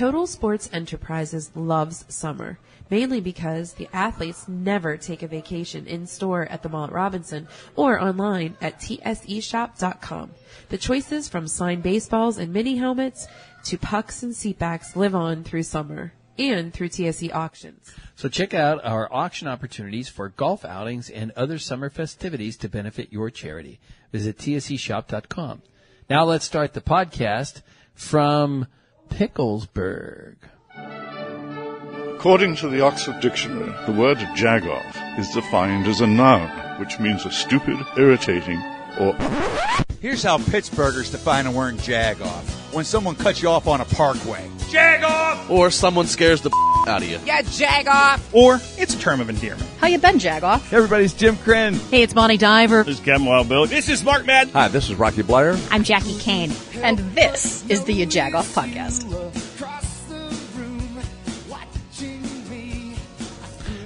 Total Sports Enterprises loves summer, mainly because the athletes never take a vacation in store at the mall at Robinson or online at tseshop.com. The choices from signed baseballs and mini helmets to pucks and seatbacks live on through summer and through TSE auctions. So check out our auction opportunities for golf outings and other summer festivities to benefit your charity. Visit tseshop.com. Now let's start the podcast from Picklesburgh. According to the Oxford Dictionary, the word jagoff is defined as a noun, which means a stupid, irritating, or Here's how Pittsburghers define a word jag off. When someone cuts you off on a parkway. Jag off! Or someone scares the out of you. Yeah, jag off. Or it's a term of endearment. How you been, Jagoff? Everybody's Jim Krenn. Hey, it's Bonnie Diver. This is Captain Wild Bill. This is Mark Madden. Hi, this is Rocky Bleier. I'm Jackie Kane. And this is the Jagoff Podcast.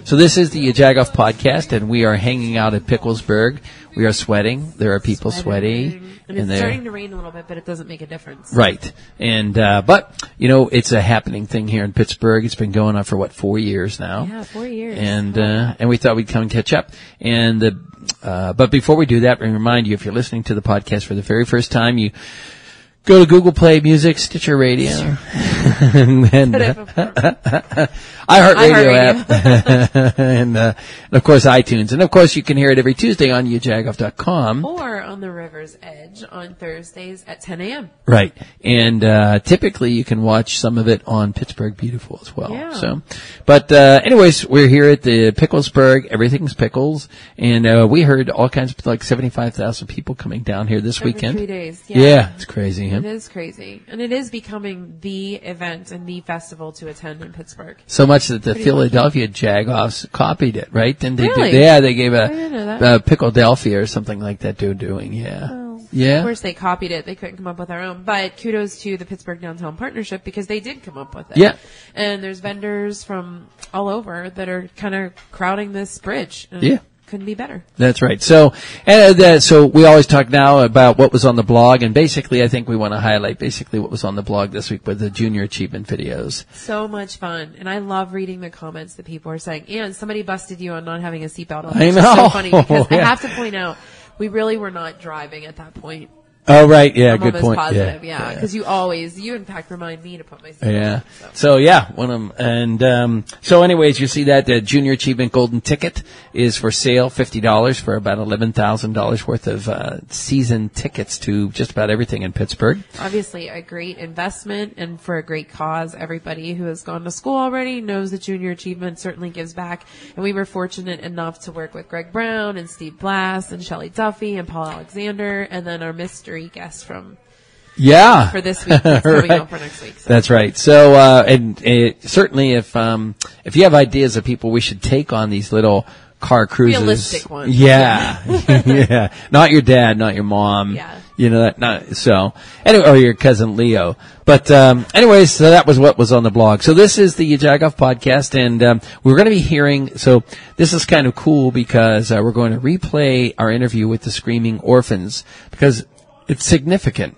So this is the Jagoff podcast, and we are hanging out at Picklesburgh. We are sweating. There are people sweaty. And it's starting to rain a little bit, but it doesn't make a difference. Right. And, uh, but, you know, it's a happening thing here in Pittsburgh. It's been going on for what, four years now? Yeah, four years. And, uh, and we thought we'd come and catch up. And, uh, uh, but before we do that, we remind you, if you're listening to the podcast for the very first time, you go to Google Play Music, Stitcher Radio, and, uh, iHeartRadio app, and, uh, and of course iTunes. And of course you can hear it every Tuesday on yajagoff.com. Or on the River's Edge on Thursdays at 10 a.m. Right. And uh typically you can watch some of it on Pittsburgh Beautiful as well. Yeah. So but uh anyways, we're here at the Picklesburgh, everything's pickles, and uh we heard all kinds of like 75,000 people coming down here this Every weekend. three days. Yeah. Yeah. it's crazy. It is crazy. And it is becoming the event and the festival to attend in Pittsburgh. So much that the Pretty Philadelphia Jagoffs copied it, right? Didn't they? Really? Do, yeah, they gave a, didn't know that. uh Pickledelphia or something like that. They're doing, yeah, yeah. Of course, they copied it. They couldn't come up with their own. But kudos to the Pittsburgh Downtown Partnership because they did come up with it. Yeah. And there's vendors from all over that are kind of crowding this bridge. Yeah. Couldn't be better. That's right. So, and uh, so we always talk now about what was on the blog, and basically, I think we want to highlight basically what was on the blog this week with the junior achievement videos. So much fun. And I love reading the comments that people are saying. And somebody busted you on not having a seatbelt on. I know. so funny because I Yeah. have to point out, we really were not driving at that point. Oh, right. Yeah. I'm good point. positive, yeah. yeah. Because you always, you in fact remind me to put my Yeah. So. So yeah, one of them. And um, so, anyways, you see that the Junior Achievement Golden Ticket is for sale, fifty dollars for about eleven thousand dollars worth of uh, season tickets to just about everything in Pittsburgh. Obviously, a great investment and for a great cause. Everybody who has gone to school already knows that Junior Achievement certainly gives back. And we were fortunate enough to work with Greg Brown and Steve Blass and Shelley Duffy and Paul Alexander and then our mystery guest from Yeah. for this week that's Right. for next week. So. That's right. So, uh, and uh, certainly if, um, if you have ideas of people we should take on these little car cruises. Realistic ones. Yeah. yeah. Not your dad, not your mom. Yeah. You know that, not, so, anyway, or your cousin Leo. But, um, anyways, so that was what was on the blog. So this is the Jagoff podcast and, um, we're going to be hearing, so this is kind of cool because, uh, we're going to replay our interview with the Screaming Orphans because it's significant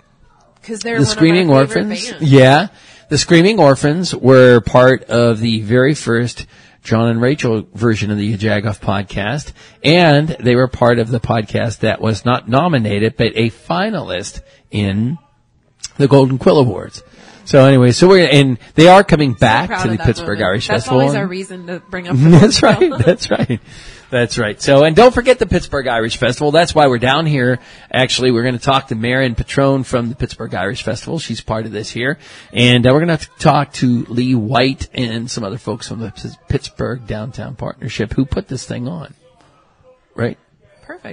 Because they're the Screaming Orphans. Yeah. The Screaming Orphans were part of the very first John and Rachel version of the Jagoff podcast. And they were part of the podcast that was not nominated, but a finalist in the Golden Quill Awards. So anyway, so we're, and they are coming back Proud to the Pittsburgh. Irish That's Festival. always our reason to bring up. That's right. That's right. That's right. So, and don't forget the Pittsburgh Irish Festival. That's why we're down here. Actually, we're going to talk to Mairin Petrone from the Pittsburgh Irish Festival. She's part of this here. And uh, we're going to talk to Leigh White and some other folks from the Pittsburgh Downtown Partnership who put this thing on. Right?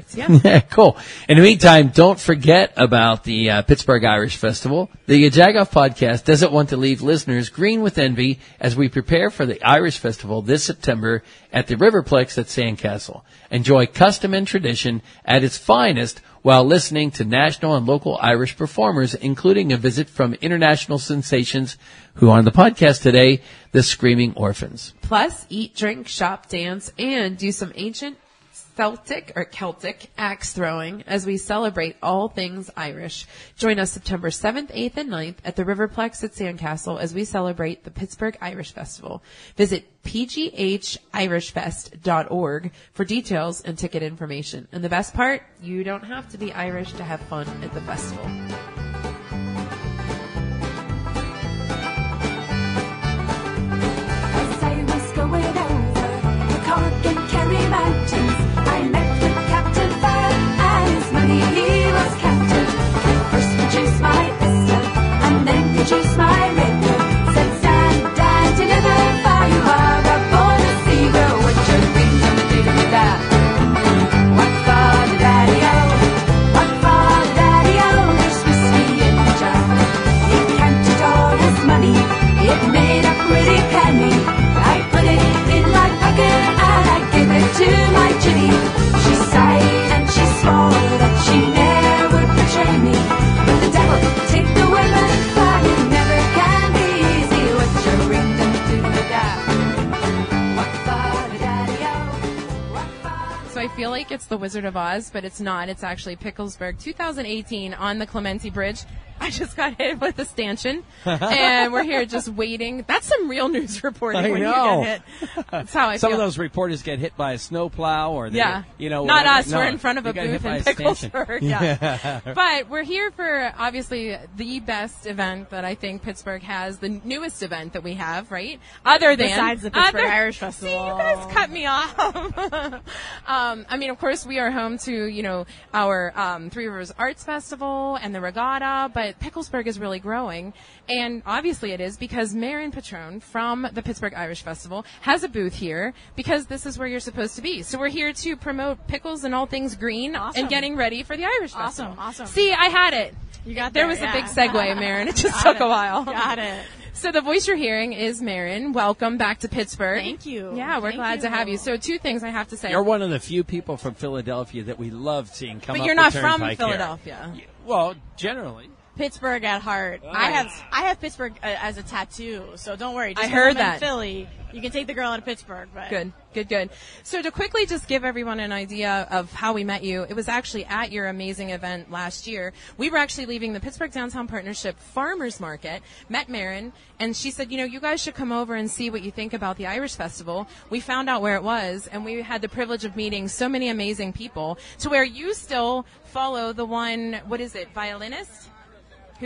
Perfect. Yeah. Yeah, cool. In the meantime, don't forget about the uh, Pittsburgh Irish Festival. The Jagoff podcast doesn't want to leave listeners green with envy as we prepare for the Irish Festival this September at the Riverplex at Sandcastle. Enjoy custom and tradition at its finest while listening to national and local Irish performers, including a visit from international sensations who are on the podcast today, the Screaming Orphans. Plus, eat, drink, shop, dance, and do some ancient Celtic or Celtic axe throwing as we celebrate all things Irish. Join us September 7th, 8th, and 9th at the Riverplex at Sandcastle as we celebrate the Pittsburgh Irish Festival. Visit pghirishfest.org for details and ticket information. And the best part, you don't have to be Irish to have fun at the festival. And then Like it's the Wizard of Oz, but it's not. It's actually Picklesburgh 2018 on the Clemente Bridge. I just got hit with a stanchion, and we're here just waiting. That's some real news reporting I when know. you get hit. That's how I Some feel. of those reporters get hit by a snowplow, or they, yeah, you know, not whatever. us. No, we're in front of a booth in by a stanchion. Picklesburgh. Yeah. but we're here for obviously the best event that I think Pittsburgh has, the newest event that we have, right? Other than Besides the Pittsburgh other- Irish Festival. See, you guys cut me off. um, I mean, of course, we are home to you know our um, Three Rivers Arts Festival and the Regatta, but Picklesburgh is really growing, and obviously it is because Mairin Petrone from the Pittsburgh Irish Festival has a booth here because this is where you're supposed to be. So we're here to promote pickles and all things green Awesome. and getting ready for the Irish Awesome, Festival. awesome. Awesome. See, I had it. You got There there, was a big segue, Mairin. It just took it. a while. Got it. So the voice you're hearing is Mairin. Welcome back to Pittsburgh. Thank you. Yeah, we're Thank glad to have you. So two things I have to say. You're one of the few people from Philadelphia that we love seeing come but up you're the not from turnpike here. Philadelphia. Well, generally. Pittsburgh at heart. I have I have Pittsburgh uh, as a tattoo, so don't worry. Just I heard that. Philly, you can take the girl out of Pittsburgh. But Good, good, good. So to quickly just give everyone an idea of how we met you, it was actually at your amazing event last year. We were actually leaving the Pittsburgh Downtown Partnership Farmers Market, met Mairin, and she said, you know, you guys should come over and see what you think about the Irish Festival. We found out where it was, and we had the privilege of meeting so many amazing people to where you still follow the one, what is it, violinist?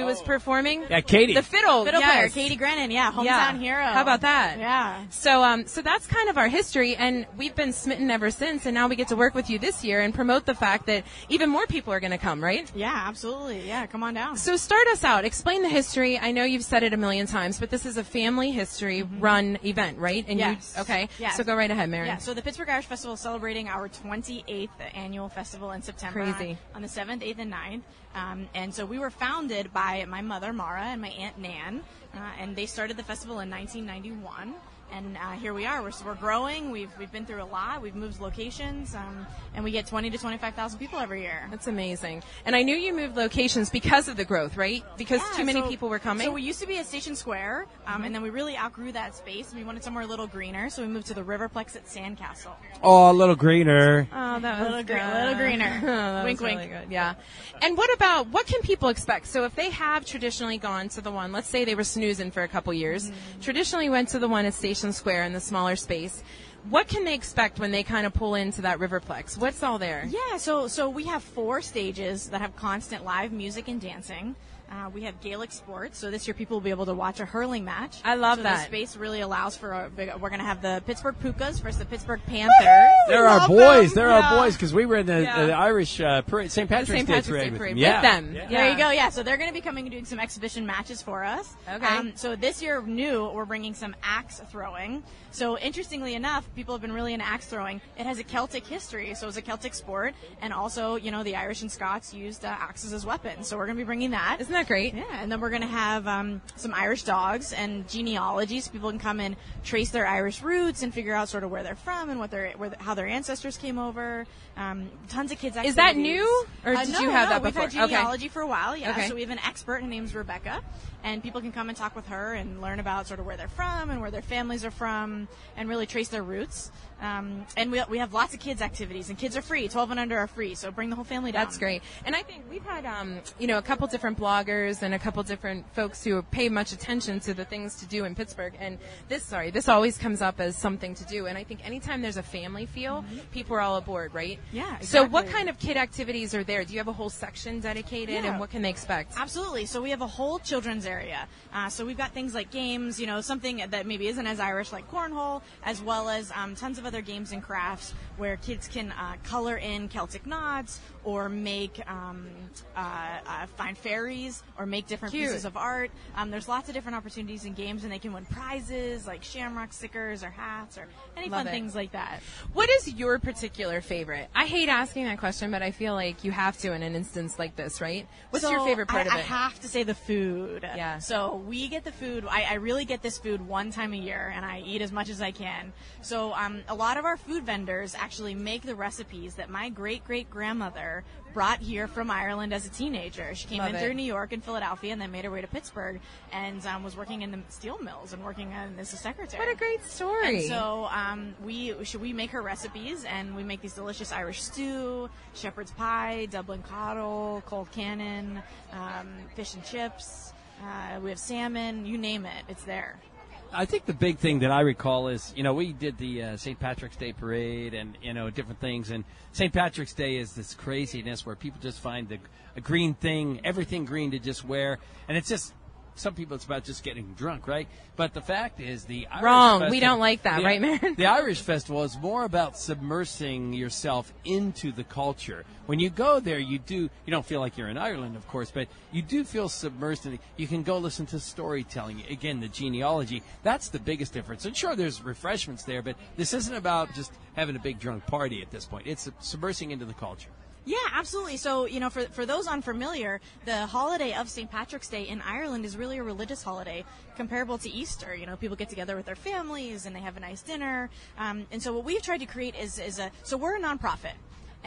Who was performing? Yeah, Katie. The fiddle, fiddle yes. player Katie Grennan, yeah, hometown Yeah. hero. How about that? Yeah. So, um, so that's kind of our history, and we've been smitten ever since. And now we get to work with you this year and promote the fact that even more people are going to come, right? Yeah, absolutely. Yeah, come on down. So, start us out. Explain the history. I know you've said it a million times, but this is a family history run event, right? And Yes. you, okay. Yes. So go right ahead, Mary. Yeah, so the Pittsburgh Irish Festival is celebrating our 28th annual festival in September. Crazy. On the 7th, 8th, and 9th. Um, and so we were founded by my mother, Mara, and my aunt, Nan. Uh, and they started the festival in 1991. And uh, here we are. We're, we're growing. We've, we've been through a lot. We've moved locations. Um, and we get 20 to 25,000 people every year. That's amazing. And I knew you moved locations because of the growth, right? Because Yeah, too many so- people were coming. So we used to be at Station Square, um, and then we really outgrew that space. And we wanted somewhere a little greener, so we moved to the Riverplex at Sandcastle. Oh, a little greener. Oh, that was Little gre- good. little greener. Oh, that Wink, was wink. really good. Yeah. And what about what can people expect? So if they have traditionally gone to the one, let's say they were snoozing for a couple years, Mm-hmm. traditionally went to the one at Station Square in the smaller space. What can they expect when they kind of pull into that Riverplex? What's all there? Yeah, so so we have four stages that have constant live music and dancing. Uh, we have Gaelic sports, so this year people will be able to watch a hurling match. I love so that. The space really allows for a big. We're going to have the Pittsburgh Pukas versus the Pittsburgh Panthers. There are love boys. them. There Yeah. are boys because we were in the, Yeah. the Irish uh, parade, St. Patrick's, St. Day parade with parade them. with Yeah. them. Yeah. There you go. Yeah, so they're going to be coming and doing some exhibition matches for us. Okay. Um, so this year, new, we're bringing some axe throwing. So interestingly enough, people have been really into axe throwing. It has a Celtic history, so it's a Celtic sport, and also, you know, the Irish and Scots used uh, axes as weapons. So we're going to be bringing that. Isn't that great? Yeah, and then we're going to have um, some Irish dogs and genealogy, so people can come and trace their Irish roots and figure out sort of where they're from and what their where the, how their ancestors came over. Um, tons of kids. Is that new, or Uh, did no, you have no, that We've had before? Okay. genealogy for a while. Yeah, Okay. so we have an expert. Her name's Rebecca, and people can come and talk with her and learn about sort of where they're from and where their families are from, and really trace their roots. Um, and we, we have lots of kids activities, and kids are free. Twelve and under are free, so bring the whole family down. That's great. And I think we've had, um, you know, a couple different bloggers and a couple different folks who pay much attention to the things to do in Pittsburgh. And this, sorry, this always comes up as something to do. And I think anytime there's a family feel, people are all aboard, right? Mm-hmm. Yeah, So what kind of kid activities are there? Do you have a whole section dedicated Yeah. and what can they expect? Absolutely. So we have a whole children's area. Uh, so we've got things like games, you know, something that maybe isn't as Irish, like cornhole, as well as um, tons of other games and crafts where kids can uh, color in Celtic knots or make um, uh, uh, find fairies or make different Cute. pieces of art. Um, there's lots of different opportunities in games, and they can win prizes like shamrock stickers or hats or any Love fun it. things like that. What is your particular favorite? I hate asking that question, but I feel like you have to in an instance like this, right? What's your favorite part I, of it? I have to say the food. Yeah. So we get the food. I, I really get this food one time a year, and I eat as much as I can. So um, a lot of our food vendors actually make the recipes that my great great grandmother brought here from Ireland as a teenager. She came Love in it. through New York and Philadelphia, and then made her way to Pittsburgh, and um, was working in the steel mills and working on, as a secretary. What a great story. And so um, we should we make her recipes, and we make these delicious Irish stew, shepherd's pie, Dublin coddle, colcannon, um, fish and chips. Uh, we have salmon. You name it, it's there. I think the big thing that I recall is, you know, we did the uh, St. Patrick's Day parade and, you know, different things. And St. Patrick's Day is this craziness where people just find the, a green thing, everything green to just wear. And it's just, some people it's about just getting drunk, right? But the fact is, the Irish Wrong. We don't like that, the- right, Mairin? The Irish Festival is more about submersing yourself into the culture. When you go there, you do, you don't feel like you're in Ireland, of course, but you do feel submersed in it. You can go listen to storytelling. Again, the genealogy. That's the biggest difference. And sure, there's refreshments there, but this isn't about just having a big drunk party at this point. It's submersing into the culture. Yeah, absolutely. So, you know, for, for those unfamiliar, the holiday of St. Patrick's Day in Ireland is really a religious holiday comparable to Easter. You know, people get together with their families and they have a nice dinner. Um, and so what we've tried to create is, is a, so we're a nonprofit.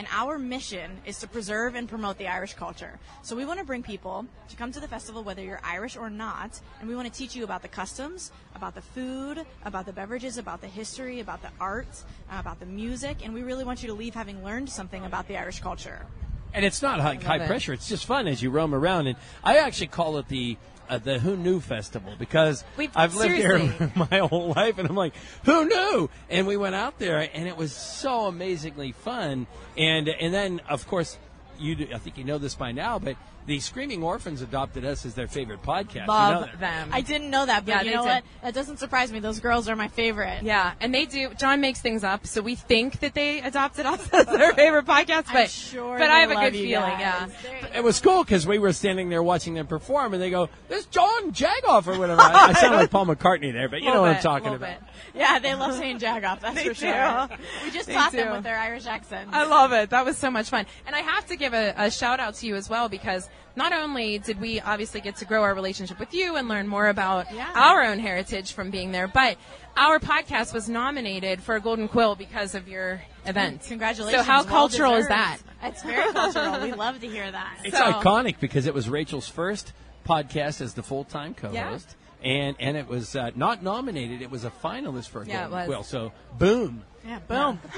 And our mission is to preserve and promote the Irish culture. So we want to bring people to come to the festival, whether you're Irish or not, and we want to teach you about the customs, about the food, about the beverages, about the history, about the art, uh, about the music, and we really want you to leave having learned something about the Irish culture. And it's not high, high it. pressure. It's just fun as you roam around. And I actually call it the uh, the Who Knew Festival because We've- I've lived seriously. here my whole life, and I'm like, who knew? And we went out there, and it was so amazingly fun. And and then of course. You, do- I think you know this by now, but the Screaming Orphans adopted us as their favorite podcast. You know Love them. I didn't know that, but Yeah, you know did. what? That doesn't surprise me. Those girls are my favorite. Yeah, and they do. John makes things up, so we think that they adopted us as their favorite podcast. But I'm sure but they I have a good feeling. guys. Yeah. They're- It was cool because we were standing there watching them perform, and they go, "There's John Jagoff or whatever." I, I sound like Paul McCartney there, but you know Little what I'm talking about. bit. Yeah, they love saying Jagoff, that's They for do. sure. We just They taught them with their Irish accent. I love it. That was so much fun. And I have to give a, a shout out to you as well because not only did we obviously get to grow our relationship with you and learn more about Yeah. our own heritage from being there, but our podcast was nominated for a Golden Quill because of your event. Congratulations. So how well cultural is that? It's very cultural. We love to hear that. It's So- iconic because it was Rachel's first podcast as the full-time co-host, and and it was uh, not nominated; it was a finalist for a Yeah, Golden. Quill. So boom. Yeah, boom.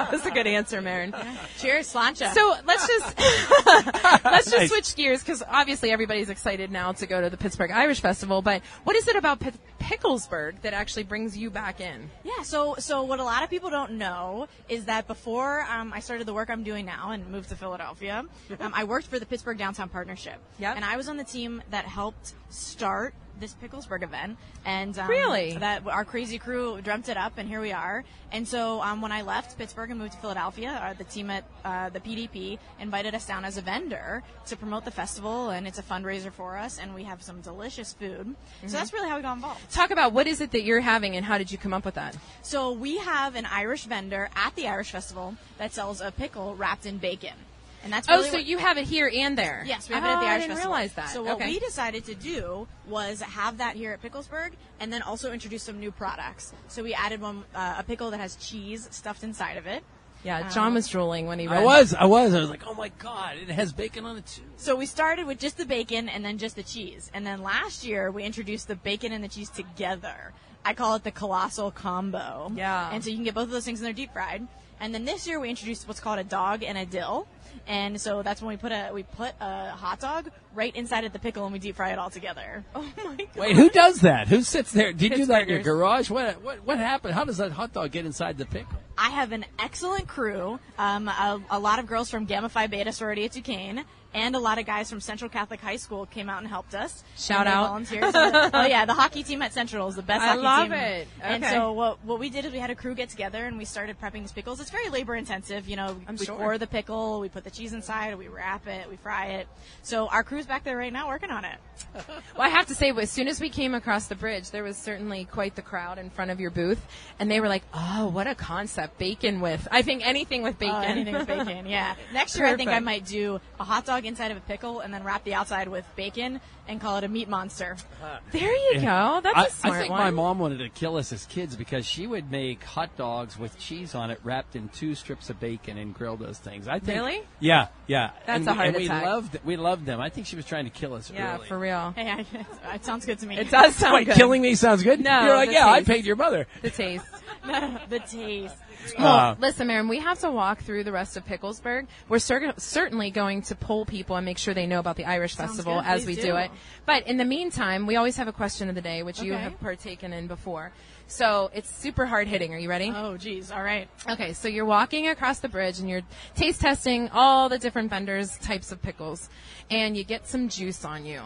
That was a good answer, Mairin. Cheers, Sláinte. So let's just let's just Nice. switch gears because obviously everybody's excited now to go to the Pittsburgh Irish Festival. But what is it about P- Picklesburgh that actually brings you back in? Yeah, so so what a lot of people don't know is that before um, I started the work I'm doing now and moved to Philadelphia, um, I worked for the Pittsburgh Downtown Partnership. Yep. And I was on the team that helped start this Picklesburgh event. And um, Really? that our crazy crew dreamt it up, and here we are. And so um, when I left Pittsburgh and moved to Philadelphia, uh, the team at uh, the PDP invited us down as a vendor to promote the festival, and it's a fundraiser for us, and we have some delicious food. So that's really how we got involved. Talk about what is it that you're having and how did you come up with that? So we have an Irish vendor at the Irish Festival that sells a pickle wrapped in bacon. And that's Oh, so what- you have it here and there? Yes, we have oh, it at the I didn't Festival. realize that. So what okay. we decided to do was have that here at Picklesburgh, and then also introduce some new products. So we added one, uh, a pickle that has cheese stuffed inside of it. yeah, Um, John was drooling when he read. I was, I was, I was like, oh my god, it has bacon on it too. So we started with just the bacon and then just the cheese, and then last year we introduced the bacon and the cheese together. I call it the colossal combo. Yeah. And so you can get both of those things and they're deep fried. And then this year we introduced what's called a dog and a dill. And so that's when we put a we put a hot dog right inside of the pickle and we deep fry it all together. Oh my god. Wait, who does that? Who sits there? Did you do that in your garage? What, what, what happened? How does that hot dog get inside the pickle? I have an excellent crew. Um, a, a lot of girls from Gamma Phi Beta sorority at Duquesne, and a lot of guys from Central Catholic High School came out and helped us. Shout out. volunteers. oh yeah, the hockey team at Central is the best I hockey love team. it. And so what what we did is we had a crew get together and we started prepping these pickles. It's very labor intensive. You know, I'm we sure. core the pickle, we put the cheese inside, we wrap it, we fry it. So our crew's back there right now working on it. Well, I have to say, as soon as we came across the bridge, there was certainly quite the crowd in front of your booth, and they were like, "Oh, what a concept! Bacon with, I think anything with uh, bacon, Oh, anything with bacon, yeah. Next year, I think I might do a hot dog inside of a pickle and then wrap the outside with bacon and call it a meat monster. Uh, there you go. That's I, a smart I think one. my mom wanted to kill us as kids because she would make hot dogs with cheese on it, wrapped in two strips of bacon, and grill those things. I think. Really? Yeah, yeah. That's and a we, heart and we loved we loved them. I think she was trying to kill us. yeah, really. for real. Hey, I, it sounds good to me. It does sound Wait, good. killing me sounds good. No, you're like, the yeah, I paid your mother. the taste. the taste. Uh, Listen, Mairin, we have to walk through the rest of Picklesburgh. We're cer- certainly going to poll people and make sure they know about the Irish Festival good. as we do. do it. But in the meantime, we always have a question of the day, which you have partaken in before. So it's super hard hitting. Are you ready? Oh, geez. All right. Okay, so you're walking across the bridge and you're taste testing all the different vendors' types of pickles, and you get some juice on you.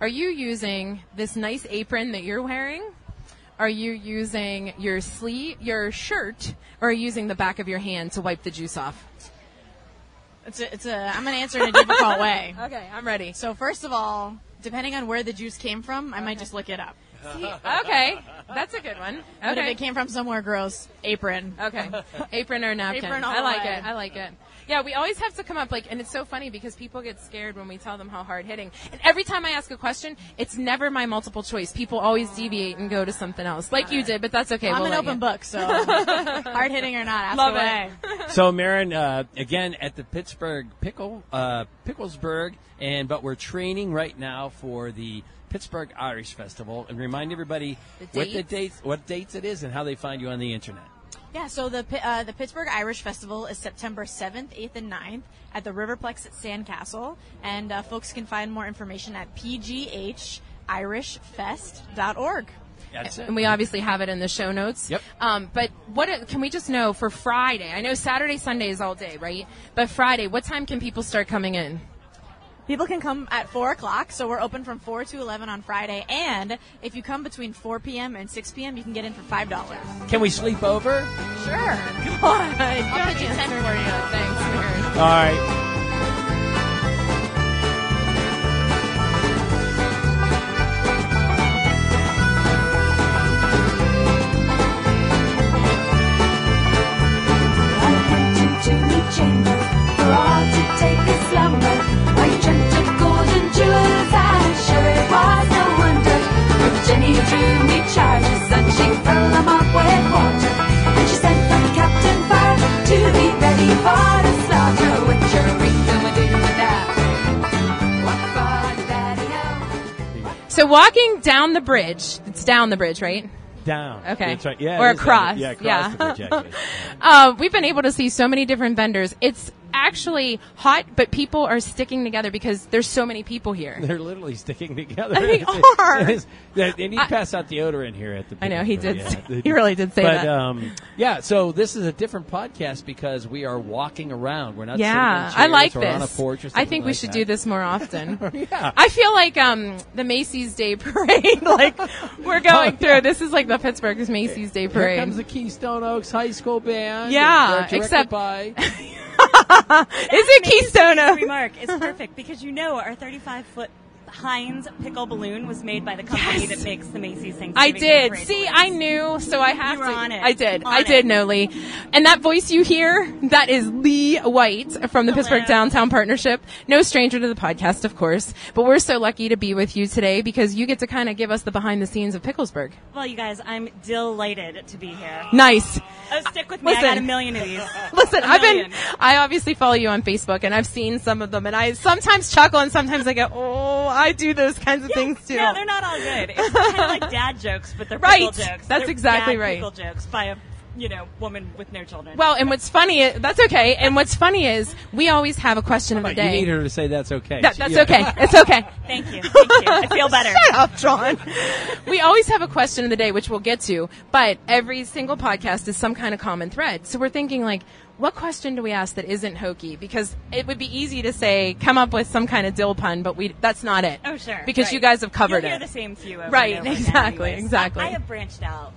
Are you using this nice apron that you're wearing? Are you using your sleeve, your shirt, or are you using the back of your hand to wipe the juice off? It's a, it's a, I'm going to answer in a difficult way. Okay, I'm ready. So, first of all, depending on where the juice came from, I might just look it up. Okay, that's a good one. But if Okay. it came from somewhere gross, apron. Okay. Apron or napkin. Apron all I the like way. it. I like it. Yeah, we always have to come up like, and it's so funny because people get scared when we tell them how hard hitting. And every time I ask a question, it's never my multiple choice. People always deviate and go to something else, like you did. But that's okay. I'm we'll an open you. book, so hard hitting or not, ask Love away. so, Mairin, uh, again at the Pittsburgh Pickle uh, Picklesburgh, and but we're training right now for the Pittsburgh Irish Festival, and remind everybody The what the dates? dates, what dates it is, and how they find you on the internet. Yeah, so the uh, the Pittsburgh Irish Festival is September 7th, 8th, and 9th at the Riverplex at Sandcastle, and uh, folks can find more information at pghirishfest.org. That's it. And we obviously have it in the show notes. Yep. Um, but what can we just know for Friday? I know Saturday, Sunday is all day, right? But Friday, what time can people start coming in? People can come at 4 o'clock, so we're open from 4 to 11 on Friday, and if you come between 4 p.m. and 6 p.m., you can get in for $5. Can we sleep over? Sure. Come on. I'll put you 10 for you. Thanks, All right. So walking down the bridge, it's down the bridge, right? Down. Okay. That's right. Yeah. Or it is down. across. Yeah, across Yeah. the bridge. Uh, we've been able to see so many different vendors. It's actually hot, but people are sticking together because there's so many people here. They're literally sticking together. They are. it's- They they need to pass out deodorant here at the. I know, he did Yeah. say- he really did say but, that. um, yeah, so this is a different podcast because we are walking around. We're not. Yeah, sitting I like chairs on a this. porch or I think we like should that. do this more often. Yeah. I feel like um, the Macy's Day Parade. like we're going through. This is like the Pittsburgh's Macy's Day Here Parade. comes the Keystone Oaks High School band. Yeah, except- by is it Keystone? Remark is perfect because you know our 35 foot Heinz pickle balloon was made by the company that makes the Macy's Thanksgiving I did. See, balloons. I knew, so I have You to. I did. On I it. did know Leigh. And that voice you hear, that is Leigh White from the Pittsburgh Downtown Partnership. No stranger to the podcast, of course. But we're so lucky to be with you today because you get to kind of give us the behind the scenes of Picklesburgh. Well, you guys, I'm delighted to be here. Nice. Oh, stick with me. I got a Listen. million of these. Listen, I've been. I obviously follow you on Facebook and I've seen some of them and I sometimes chuckle and sometimes I go, oh, I do those kinds of things too. No, they're not all good. It's kind of like dad jokes, but they're Right. pickle jokes. That's They're exactly dad right. Pickle jokes by a you know woman with no children. Well, and what's funny, is, that's okay. And what's funny is we always have a question of the day. You need her to say that's okay. That- that's yeah. okay. It's okay. Thank you. Thank you. I feel better. Shut up, John. we always have a question of the day, which we'll get to, but every single podcast is some kind of common thread. So we're thinking like, what question do we ask that isn't hokey? Because it would be easy to say, come up with some kind of dill pun, but we, that's not it. Oh, sure. Because right. you guys have covered You'll it. Hear the same few Right, exactly, exactly. I, I have branched out.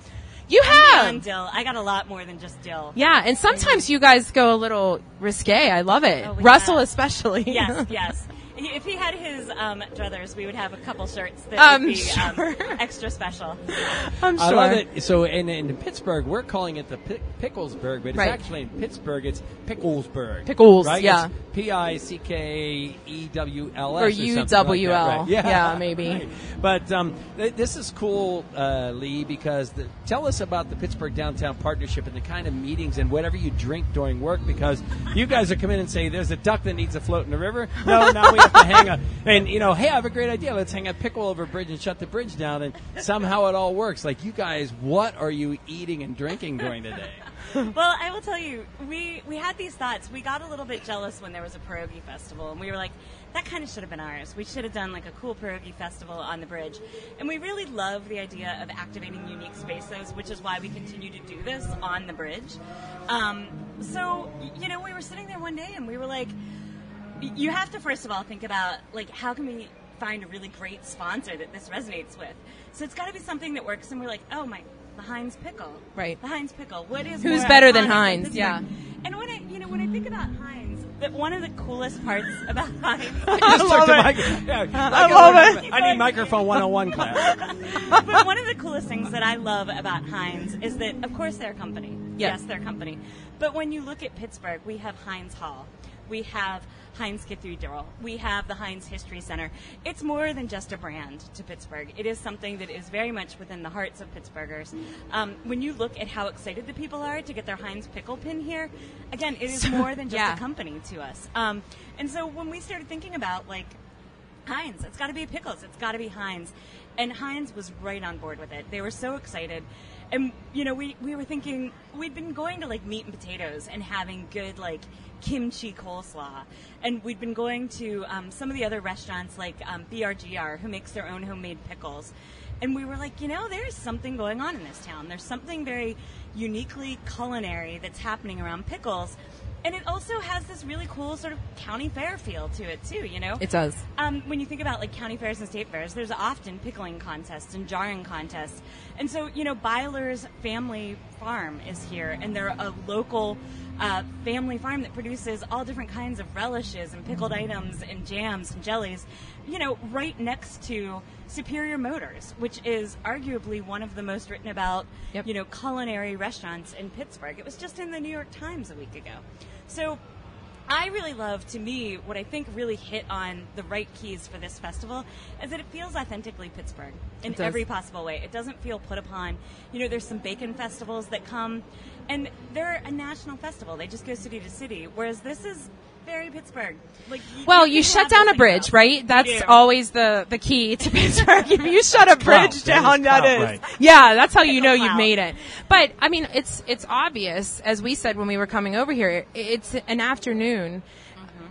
You have. dill. I got a lot more than just dill. Yeah, and sometimes you guys go a little risque. I love it. Oh, Russell have. especially. Yes, yes. He- If he had his um, druthers, we would have a couple shirts that I'm would be sure. um, extra special. I'm sure. I love it. So in, in Pittsburgh, we're calling it the Pi- Picklesburgh, but it's Right. actually in Pittsburgh, it's Picklesburgh. Pickles, right? yeah. It's P I C K E W L S Or something like that, UWL. right? Yeah, maybe. Right. But um, th- this is cool, uh, Leigh, because the, tell us about the Pittsburgh Downtown Partnership and the kind of meetings and whatever you drink during work, because you guys are come in and say there's a duck that needs to float in the river. No, now we have to hang a and you know, hey, I have a great idea. Let's hang a pickle over a bridge and shut the bridge down, and somehow it all works. Like you guys, what are you eating and drinking during the day? well, I will tell you, we we had these thoughts. We got a little bit jealous when there was a pierogi festival, and we were like, that kind of should have been ours. We should have done like a cool pierogi festival on the bridge. And we really love the idea of activating unique spaces, which is why we continue to do this on the bridge. Um, so, you know, we were sitting there one day, and we were like, you have to first of all think about like how can we find a really great sponsor that this resonates with. So it's got to be something that works. And we're like, oh my, the Heinz pickle, Right. The Heinz pickle. What is Who's better than iconic Heinz? Pittsburgh? Yeah. And when I, you know, when I think about Heinz, that one of the coolest parts about Heinz. I just took the mic- yeah, I love it. I need microphone 101 class. but one of the coolest things that I love about Heinz is that, of course, they're a company. Yeah. Yes, they're a company. But when you look at Pittsburgh, we have Heinz Hall. We have Heinz Cathedral. We have the Heinz History Center. It's more than just a brand to Pittsburgh. It is something that is very much within the hearts of Pittsburghers. Um, when you look at how excited the people are to get their Heinz pickle pin here, again, it is more than just yeah. a company to us. Um, and so when we started thinking about like Heinz. It's got to be pickles. It's got to be Heinz. And Heinz was right on board with it. They were so excited. And, you know, we, we were thinking, we'd been going to like meat and potatoes and having good like kimchi coleslaw. And we'd been going to um, some of the other restaurants like um, BRGR, who makes their own homemade pickles. And we were like, you know, there's something going on in this town. There's something very uniquely culinary that's happening around pickles. And it also has this really cool sort of county fair feel to it too, you know? It does. Um, when you think about like county fairs and state fairs, there's often pickling contests and jarring contests. And so, you know, Byler's Family Farm is here, and they're a local uh, family farm that produces all different kinds of relishes and pickled items and jams and jellies, you know, right next to Superior Motors, which is arguably one of the most written about, you know, culinary restaurants in Pittsburgh. It was just in the New York Times a week ago. So I really love, to me, what I think really hit on the right keys for this festival is that it feels authentically Pittsburgh in every possible way. It doesn't feel put upon. You know, there's some bacon festivals that come, and they're a national festival. They just go city to city, whereas this is very Pittsburgh. Like, y- Well, you can shut down a bridge, else. right? That's always the the key to Pittsburgh. if you shut a bridge That is down, that is, clout, is. right. Yeah, that's how you know you've made it. But I mean, it's it's obvious, as we said when we were coming over here. It's an afternoon.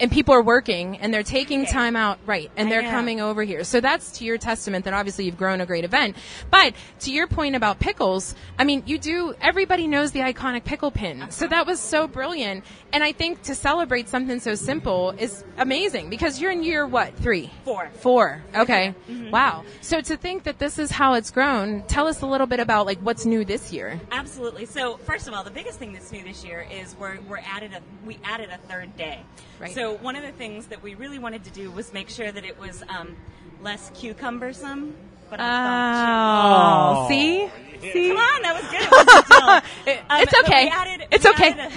And people are working and they're taking time out, right? And they're coming over here. So that's to your testament that obviously you've grown a great event. But to your point about pickles, I mean, you do, everybody knows the iconic pickle pin. So that was so brilliant. And I think to celebrate something so simple is amazing because you're in year what? Three? Four. Four. Okay. Mhm. Wow. So to think that this is how it's grown, tell us a little bit about like what's new this year. Absolutely. So first of all, the biggest thing that's new this year is we're, we're added a we added a third day. Right. So one of the things that we really wanted to do was make sure that it was um, less cucumbersome. But Oh, I thought see? See? Come on, that was good. It was. It- Um, it's okay. Added, It's okay. a-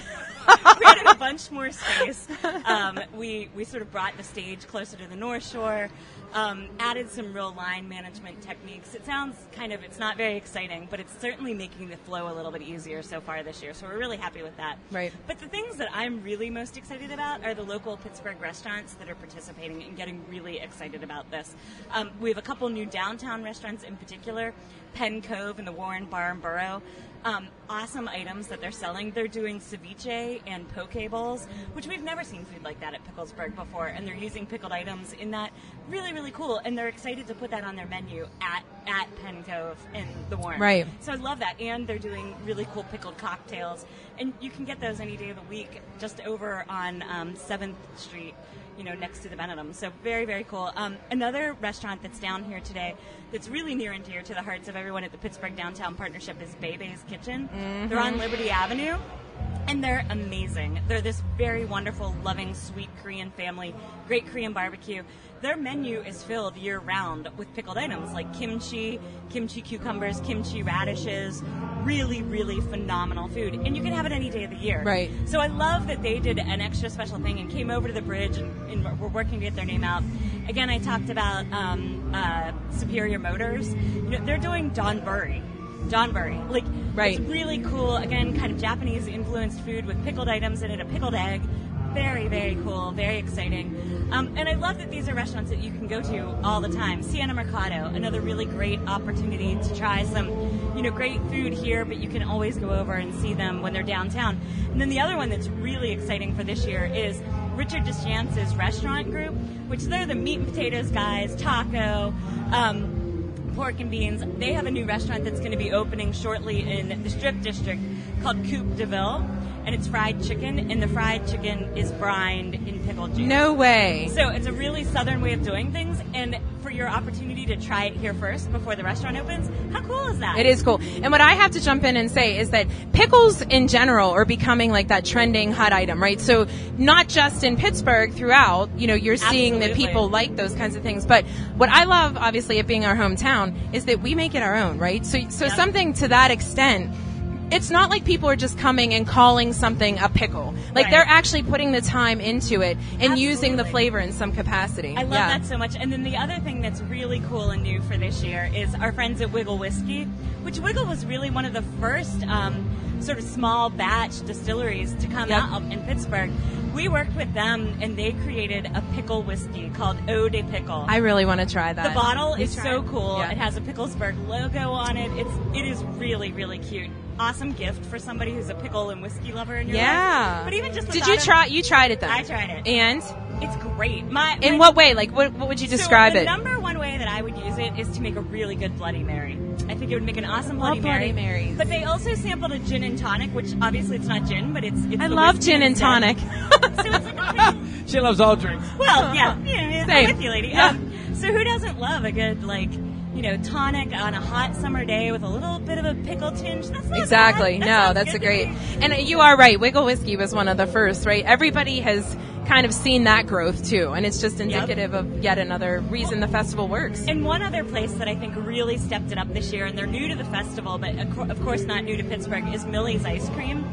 we added a bunch more space. Um, we we sort of brought the stage closer to the North Shore. Um, added some real line management techniques. It sounds kind of it's not very exciting, but it's certainly making the flow a little bit easier so far this year. So we're really happy with that. Right. But the things that I'm really most excited about are the local Pittsburgh restaurants that are participating and getting really excited about this. Um, we have a couple new downtown restaurants in particular, Penn Cove and the Warren Bar and Burrow. Um, awesome items that they're selling. They're doing ceviche and poke bowls, which we've never seen food like that at Picklesburgh before, and they're using pickled items in that. Really, really cool, and they're excited to put that on their menu at at Penn Cove and the Warren. Right. So I love that, and they're doing really cool pickled cocktails, and you can get those any day of the week, just over on um, Seventh Street, you know, next to the Benedum. So very, very cool. Um, another restaurant that's down here today, that's really near and dear to the hearts of everyone at the Pittsburgh Downtown Partnership, is Bebe's Kitchen. They're on Mhm. Liberty Avenue. And they're amazing. They're this very wonderful, loving, sweet Korean family, great Korean barbecue. Their menu is filled year round with pickled items like kimchi, kimchi cucumbers, kimchi radishes. Really, really phenomenal food. And you can have it any day of the year. Right. So I love that they did an extra special thing and came over to the bridge and, and we're working to get their name out. Again, I talked about um, uh, Superior Motors. You know, they're doing donburi. Don Burry. Like, Right. it's really cool. Again, kind of Japanese influenced food with pickled items in it, a pickled egg. Very, very cool, very exciting. Um, and I love that these are restaurants that you can go to all the time. Siena Mercado, another really great opportunity to try some, you know, great food here, but you can always go over and see them when they're downtown. And then the other one that's really exciting for this year is Richard DeShantz's restaurant group, which they're the meat and potatoes guys, Tako, um, pork and beans. They have a new restaurant that's going to be opening shortly in the Strip District called Coupe de Ville. And it's fried chicken, and the fried chicken is brined in pickle juice. No way. So it's a really southern way of doing things, and for your opportunity to try it here first before the restaurant opens, how cool is that? It is cool. And what I have to jump in and say is that pickles in general are becoming like that trending hot item, right? So not just in Pittsburgh, throughout, you know, you're seeing that people like those kinds of things. But what I love, obviously, it being our hometown, is that we make it our own, right? So, so something to that extent. It's not like people are just coming and calling something a pickle. Like Right. they're actually putting the time into it and using the flavor in some capacity. I love yeah. that so much. And then the other thing that's really cool and new for this year is our friends at Wigle Whiskey, which Wigle was really one of the first um, sort of small batch distilleries to come Yep. out in Pittsburgh. We worked with them and they created a pickle whiskey called Eau de Pickle. I really want to try that. The bottle You is so it? cool. Yeah. It has a Picklesburgh logo on it. It's it is really really cute. Awesome gift for somebody who's a pickle and whiskey lover in your Yeah. life. But even just Did you try? You tried it then. I tried it. And It's great. My in my- what way? Like, what, what would you describe so the it? number one way that I would use it is to make a really good Bloody Mary. I think it would make an awesome Bloody Love Mary. Marys. But they also sampled a gin and tonic, which obviously it's not gin, but it's. it's I the love gin and instead. tonic. so it's like a pretty, She loves all drinks. well, yeah, yeah, Same. I'm with you, lady. Yeah. Um, so who doesn't love a good like, you know, tonic on a hot summer day with a little bit of a pickle tinge? That's not Exactly. bad. That No, that's a great. me. And you are right. Wigle Whiskey was one of the first, right? Everybody has kind of seen that growth too, and it's just indicative of yet another reason the festival works. And one other place that I think really stepped it up this year, and they're new to the festival, but of course not new to Pittsburgh, is Millie's Ice Cream.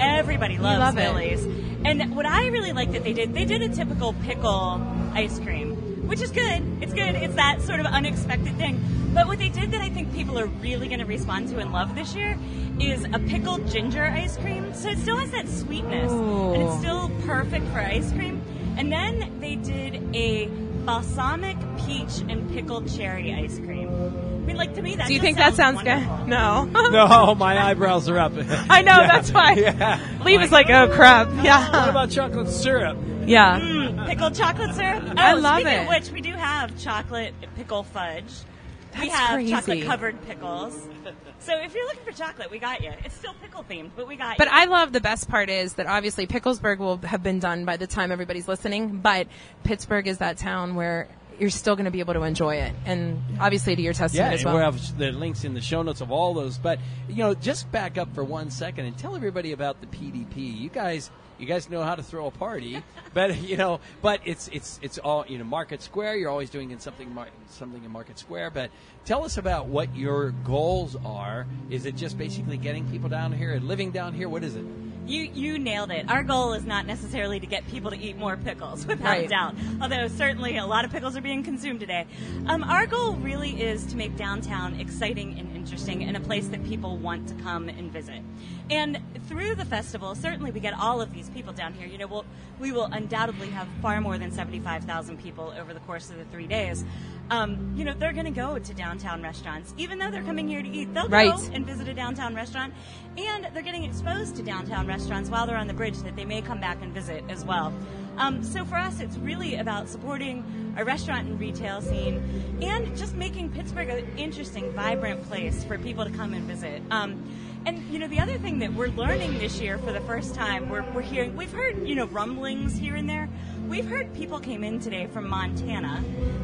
Everybody loves love it. Millie's. And what I really like that they did, they did a typical pickle ice cream, which is good. It's good. It's that sort of unexpected thing. But what they did that I think people are really going to respond to and love this year is a pickled ginger ice cream. So it still has that sweetness, and it's still perfect for ice cream. And then they did a balsamic peach and pickled cherry ice cream. I mean, like to me, that Do you just think that sounds wonderful. good? No. No, my eyebrows are up. I know. Yeah. That's why. Yeah. Leigh was like, "Oh crap." What Yeah. What about chocolate syrup? Yeah. Mm, pickled chocolate syrup. Oh, I love speaking it. Of which we do have chocolate pickle fudge. That's we have crazy. chocolate covered pickles. So if you're looking for chocolate, we got you. It's still pickle themed, but we got But you. But I love the best part is that obviously Picklesburgh will have been done by the time everybody's listening, but Pittsburgh is that town where you're still going to be able to enjoy it. And obviously to your testament Yeah, as and well. we'll have the links in the show notes of all those. But you know, just back up for one second and tell everybody about the PDP. You guys, you guys know how to throw a party, but you know, but it's it's it's all you know. Market Square, you're always doing in something something in Market Square. But tell us about what your goals are. Is it just basically getting people down here and living down here? What is it? You you nailed it. Our goal is not necessarily to get people to eat more pickles, without a doubt. Although certainly a lot of pickles are being consumed today. Um, our goal really is to make downtown exciting and interesting and a place that people want to come and visit. And through the festival, certainly we get all of these people down here. You know, we'll, we will undoubtedly have far more than 75,000 people over the course of the three days. Um, you know, they're going to go to downtown restaurants. Even though they're coming here to eat, they'll Right. go and visit a downtown restaurant. And they're getting exposed to downtown restaurants while they're on the bridge that they may come back and visit as well. Um, so for us, it's really about supporting a restaurant and retail scene and just making Pittsburgh an interesting, vibrant place for people to come and visit. Um, and you know, the other thing that we're learning this year for the first time, we're, we're hearing, we've heard, you know, rumblings here and there. We've heard people came in today from Montana.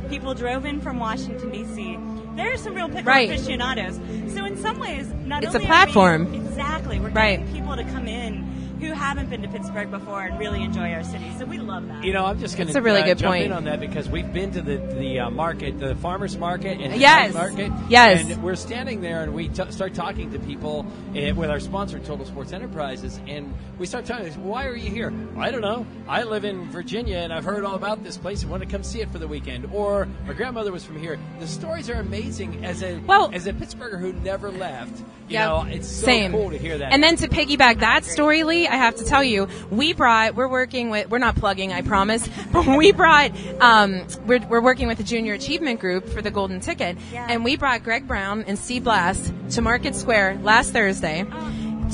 People drove in from Washington D.C. There are some real pickle Right. aficionados. So in some ways, not It's a platform. We, exactly, we're Right. getting people to come in who haven't been to Pittsburgh before and really enjoy our city. So we love that. You know, I'm just going That's to a really good jump point. in on that because we've been to the the uh, market, the farmers market, and the Yes. market. Yes. And we're standing there, and we t- start talking to people uh, with our sponsor, Total Sports Enterprises, and we start talking. Why are you here? I don't know. I live in Virginia, and I've heard all about this place and want to come see it for the weekend. Or my grandmother was from here. The stories are amazing. As a Well- as a Pittsburgher who never left, you Yeah. know, it's so Same. cool to hear that. And then to piggyback that story, Leigh, I have to tell you, we brought, we're working with, we're not plugging, I promise, but we brought, um, we're, we're working with the Junior Achievement Group for the Golden Ticket, and we brought Greg Brown and Steve Blass to Market Square last Thursday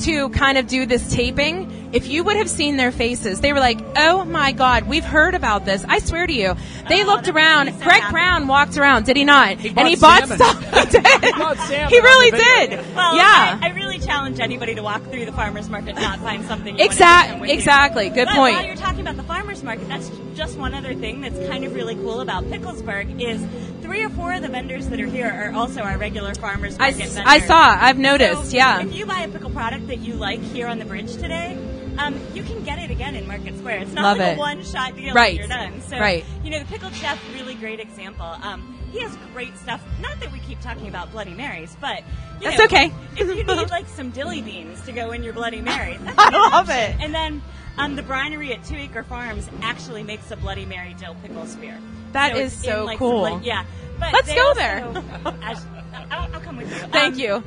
to kind of do this taping. If you would have seen their faces, they were like, "Oh my God, we've heard about this." I swear to you, they looked around. Greg Brown walked around, did he not? and he bought salmon. stuff. He did. He He really did. Well, yeah. I, I really challenge anybody to walk through the farmers market and not find something. You Exact- want to take with you. exactly. Good but point. While you're talking about the farmers market, that's just one other thing that's kind of really cool about Picklesburgh is three or four of the vendors that are here are also our regular farmers I, market s- vendors. I saw. I've noticed. So yeah. If you buy a pickle product that you like here on the bridge today, um, you can get it again in Market Square. It's not Love like it. a one-shot deal Right. and you're done. So, Right. you know, the Pickled Chef, really great example. Um, he has great stuff. Not that we keep talking about Bloody Marys, but you That's know, okay. if you need like some dilly beans to go in your Bloody Mary, that's I love option. it. And then um, the brinery at Two Acre Farms actually makes a Bloody Mary dill pickle spear. That so is it's in, so like, cool. like- yeah. But Let's go also- there. Ash- I'll, I'll come with you. Thank Um, you.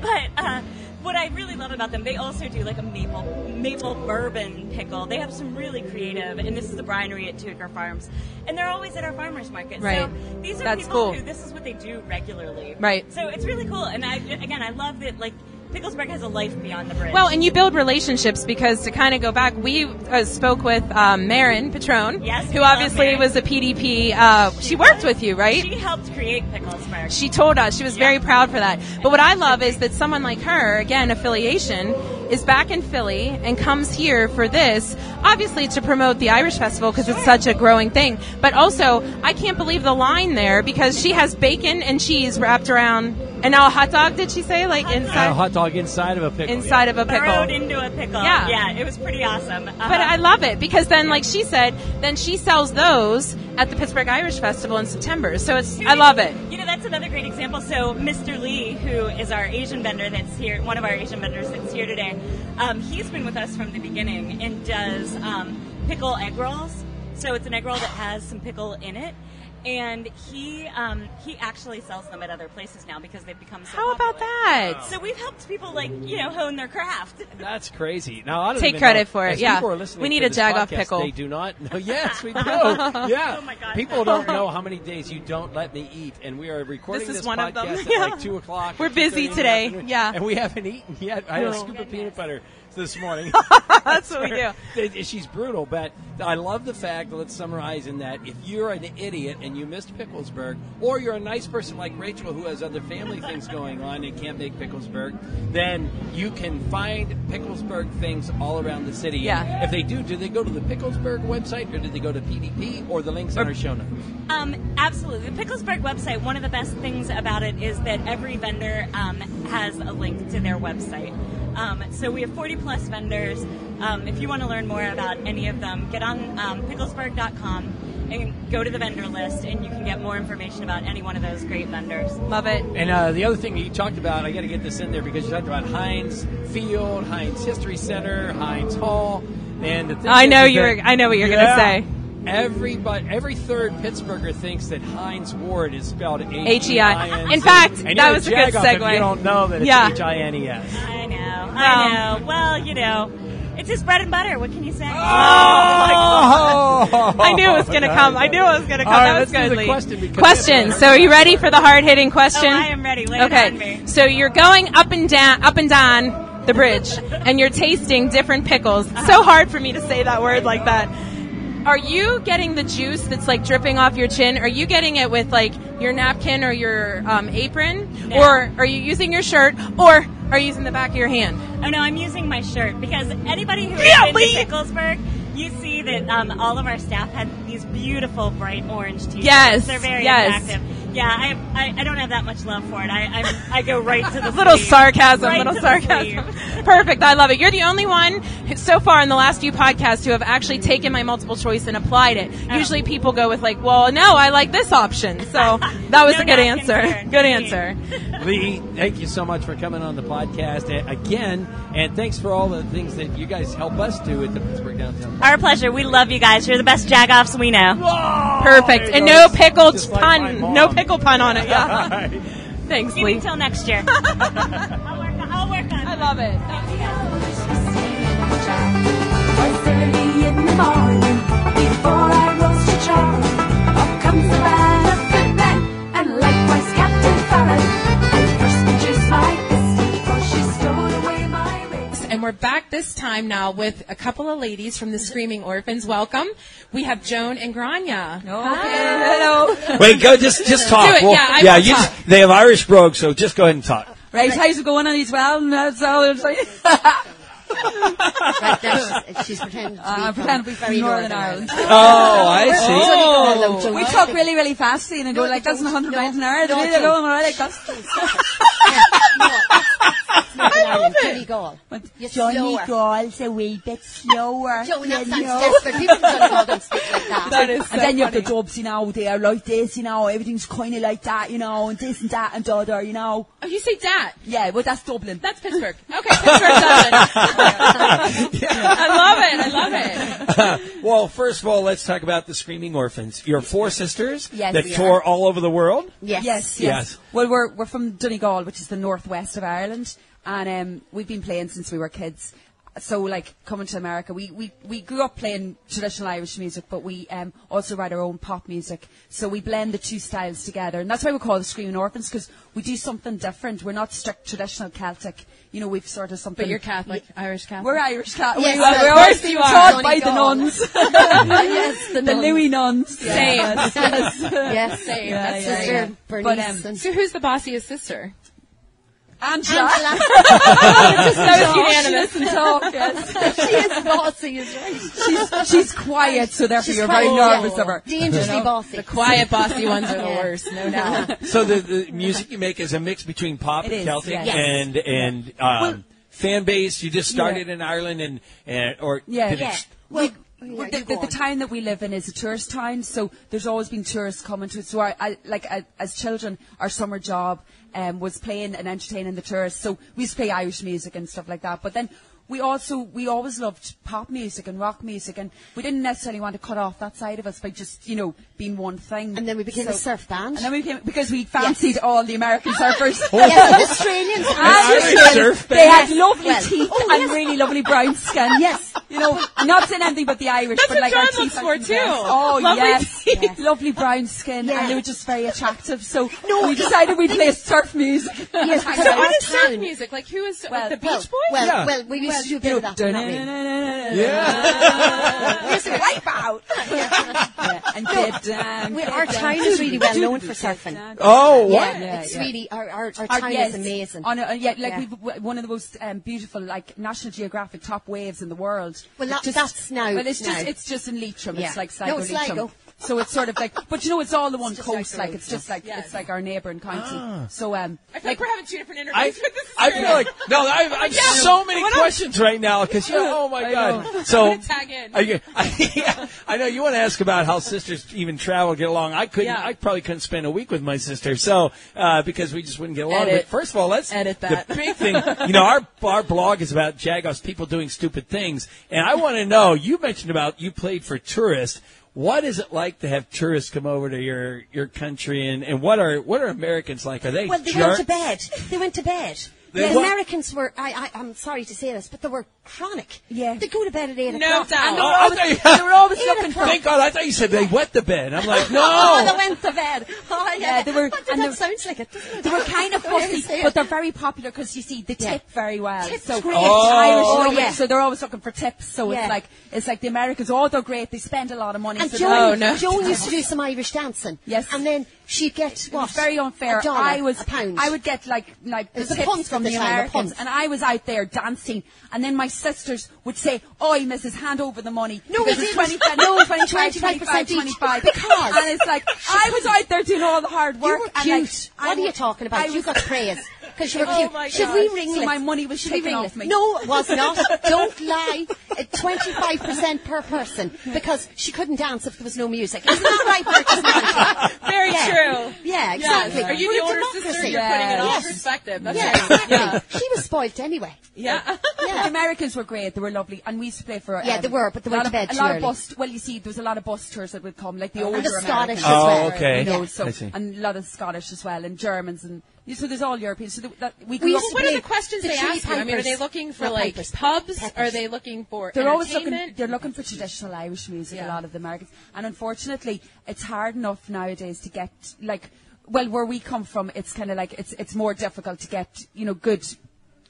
But uh, what I really love about them, they also do like a maple maple bourbon pickle. They have some really creative, and this is the brinery at Two Acre Farms, and they're always at our farmers market. Right. So these are That's people cool. who this is what they do regularly. Right. So it's really cool, and I again I love that like Picklesburgh has a life beyond the bridge. Well, and you build relationships because to kind of go back, we uh, spoke with um, Mairin Petrone, Yes, who obviously was a PDP. Uh, she worked with you, right? She helped create Picklesburgh. She told us she was very proud for that. But what I love is that someone like her, again, affiliation, is back in Philly and comes here for this, obviously to promote the Irish Festival because it's such a growing thing. But also, I can't believe the line there because she has bacon and cheese wrapped around, and now a hot dog. Did she say like And inside? a hot dog inside of a pickle. Inside of a pickle. Burrowed into a pickle. Yeah. yeah, it was pretty awesome. Uh-huh. But I love it because then, like she said, then she sells those at the Pittsburgh Irish Festival in September. So it's, I love it. You know, that's another great example. So, Mr. Lee, who is our Asian vendor that's here, one of our Asian vendors that's here today, um, he's been with us from the beginning and does um, pickle egg rolls. So, it's an egg roll that has some pickle in it. And he um, he actually sells them at other places now because they've become so How about that? So we've helped people like you know hone their craft. That's crazy. Now I don't Take credit know, for it, yeah. people are listening We need to a this Jagoff pickle. They do not know. Yes, we do. yeah. Oh my God. People don't know how many days you don't let me eat, and we are recording This is this one of them. podcast at Yeah. like two o'clock. We're busy 2:30 in the today. Yeah. and we haven't eaten yet. I had a No. scoop of peanut butter. This morning. That's what we do. She's brutal, but I love the fact. Let's summarize in that if you're an idiot and you missed Picklesburgh, or you're a nice person like Rachel who has other family things going on and can't make Picklesburgh, then you can find Picklesburgh things all around the city. Yeah. If they do, do they go to the Picklesburgh website or do they go to PDP or the links on our show notes? Um, absolutely. The Picklesburgh website, one of the best things about it is that every vendor um, has a link to their website. Um, so we have 40 plus vendors. Um, if you want to learn more about any of them, get on um, picklesburgh.com and go to the vendor list, and you can get more information about any one of those great vendors. Love it. And uh, the other thing you talked about, I got to get this in there because you talked about Heinz Field, Heinz History Center, Heinz Hall, and the I know is you that- I know what you're gonna Yeah. say. Everybody, every third Pittsburgher thinks that Hines Ward is spelled H E I. In fact, and that was a good jagoff If segue. you don't know that it's H I N E S. I know. Know. Well, you know, it's his bread and butter. What can you say? Oh, I knew it was going to come. I knew it was going to come. All right, that was good, question. So, are you ready for the hard-hitting question? Oh, I am ready. Lay it okay. on me. So you're going up and down, up and down the bridge, and you're tasting different pickles. It's so hard for me to say that word like that. Are you getting the juice that's like dripping off your chin? Are you getting it with like your napkin or your um, apron, No. or are you using your shirt, or are you using the back of your hand? Oh no, I'm using my shirt because anybody who Yeah, has been to Picklesburgh, you see that um, all of our staff had these beautiful bright orange t-shirts. Yes, they're very yes. attractive. Yeah, I, I I don't have that much love for it. I I'm, I go right to the little sleeve. sarcasm, Right little sarcasm. Perfect. I love it. You're the only one who- so far in the last few podcasts who have actually taken my multiple choice and applied it. Oh. Usually people go with like, well, no, I like this option. So that was No a good answer. here. Good answer. Leigh, thank you so much for coming on the podcast again, and thanks for all the things that you guys help us do at the Pittsburgh Downtown. Our pleasure. We love you guys. You're the best jagoffs we know. Perfect. And you no pickled pickle Just like my pun. Mom. Pickle pun on it. Yeah. Thanks, Give me Leigh. till next year. I'll work. On, I'll work on. I love it. Was early we're back this time now with a couple of ladies from the Screaming Orphans. Welcome. We have Joan and Grania. Hello. Wait, go just just talk. Do it, Well, yeah, I yeah. will You talk. just, they have Irish brogue, so just go ahead and talk. Right, how's it going on as well? And that's all it's like. Right, now she's, she's pretending to be Uh, from pretend to be from very Northern Ireland. Oh, I see. Oh. We talk really, really fast and go like that's 100 miles an hour. The way they're going, right? Like that's. Northern Ireland, Donegal. You're Johnny slower. Gall's a wee bit slower. Joan, that you sounds know. desperate. People from Donegal don't speak like that. That is so and then you have the funny. dubs, you know, they are like this, you know, everything's kind of like that, you know, and this and that and the other, you know. Oh, you say dat. Yeah, well, that's Dublin. That's Pittsburgh. Okay, Pittsburgh Dublin. I love it. I love it. well, first of all, let's talk about the Screaming Orphans. You're four sisters Yes, that we tour all over the world. Yes. Yes, yes. Yes. Well, we're we're from Donegal, which is the northwest of Ireland, and um, we've been playing since we were kids. So, like coming to America, we, we, we grew up playing traditional Irish music, but we um, also write our own pop music. So we blend the two styles together, and that's why we call it Screaming Orphans because we do something different. We're not strict traditional Celtic. You know, we've sort of something. But you're Catholic, Irish Catholic. We're Irish Catholic. Yes, we, are- we're course always you taught are. by the nuns. yes, the, the nuns. Louis nuns. Same. Yes, yes. Yes, Same. Yeah, That's yeah, sister yeah. Bernice. But, um, So who's the bossiest sister? Angela. Angela. That was unanimous. She talk, yes. she is bossy, is right. she's, she's quiet, so therefore She's you're quiet, very yeah. nervous of her. Dangerously You know? bossy. The quiet, bossy ones are the Yeah. worst, no doubt. So the, the music you make is a mix between pop It and is, Celtic yes. Yes. and and um, fan base. You just started in Ireland and, and or Yeah. did it- Yeah. Well, Well, yeah, the, the, the town that we live in is a tourist town, so there's always been tourists coming to it. So, I, I, like I, as children, our summer job um, was playing and entertaining the tourists. So we used to play Irish music and stuff like that. But then we also we always loved pop music and rock music, and we didn't necessarily want to cut off that side of us by just you know being one thing. And then we became a surf band. And then we became because we fancied all the American surfers. yes, Australians. And and Irish surf They had lovely Well, teeth oh, and yes. really lovely brown skin. Yes, you know, I'm not saying anything about the Irish, That's but like John our teeth looks are for, too. best. Oh Lovely yes, teeth. lovely brown skin, Yeah. and they were just very attractive. So no, we decided we'd play surf music. Yes, So because what surf music? Like who is Well, like the Beach Well, Boys? well, Yeah. well, we used to do a bit of that. but not really. Yeah. Just wipe out. And get down. We, get our down. is really well known for surfing. Oh, what? Yeah, Yeah, it's yeah. really our our, our Our- town yes, is amazing. On a, uh, yeah, like Yeah. we've w- one of the most um, beautiful, like National Geographic top waves in the world. Well, It's that- that's now- Well, it's just it's just in Leitrim. Yeah. It's like Sligo, No, it's Leitrim. Sligo. So it's sort of like, but you know, it's all the one just like coast. Like it's just like Yeah. it's like our neighbouring county. So um, I feel like, we're having two different interviews I, with this. I feel like no. I have, I have Yeah. so many What else? questions right now because you. Oh my I god! know. So I'm tag in. I, I, yeah, I know you want to ask about how sisters even travel, get along. I couldn't. Yeah. I probably couldn't spend a week with my sister, so uh, because we just wouldn't get along. Edit. But first of all, let's Edit that. the that. big thing. You know, our our blog is about Jagos people doing stupid things, and I want to know. You mentioned about you played for tourists. What is it like to have tourists come over to your, your country, and, and what are what are Americans like? Are they Well, they jerks? went to bed. They went to bed. They the what? Americans were, I, I, I'm sorry to say this, but they were chronic. Yeah. They go to bed at 8 No o'clock. doubt. and they were Oh, always, thought they were always looking for. Thank God! I thought you said they wet the bed. I'm like, oh, no. Oh, they went to bed. Oh, yeah. Yeah, they were- But and that sounds like it, doesn't it? They were kind of The fussy, but they're very popular because you see they tip Yeah. very well. Tips so great. Oh. Irish, Oh, yeah. so they're always looking for tips. So Yeah. it's like it's like the Americans. Oh, they're great. They spend a lot of money. And so Joan, Oh, no. Joan used to do some Irish dancing. Yes. And then she'd get It what? was very unfair. A dollar, I was a pound. I would get like like the a tips from at the, the Americans, and I was out there dancing, and then my sisters would say, "Oi, Mrs. Hand over the money." No, we it's didn't. 25, no, 25, 25% 25, 25. Because- and it's like I was out there doing all the hard work. You were and cute. like, what are you talking about? I you was- got praise. Because you were Oh cute. my Should we ring So my money was Should taken off me. No, it was not. Don't lie. Twenty-five percent per person because she couldn't dance if there was no music. Isn't that right, Marcus Very Yeah. true. Yeah, Yes. exactly. Are you We're the a older sister? You're putting it all Yes. perspective. That's Yeah, exactly. Yeah. She was spoilt anyway. Yeah. The Americans were great. They were lovely, and we used to play for. Yeah, um, they were, but they a lot went to of- bed A lot early. of bus. Well, you see, there was a lot of bus tours that would come, like the And older the Scottish Americans. as well. Oh, okay. You know, Yeah. so I see. and a lot of Scottish as well, and Germans, and so there's all Europeans. So that, we We grew used up to What are the questions the they ask you? I mean, are they looking for Not like Pipers, pubs? Peppers. Are they looking for They're always looking. They're looking for traditional Irish music. A lot of the Americans, and unfortunately, it's hard enough nowadays to get like. Well, where we come from, it's kind of like it's it's more difficult to get you know good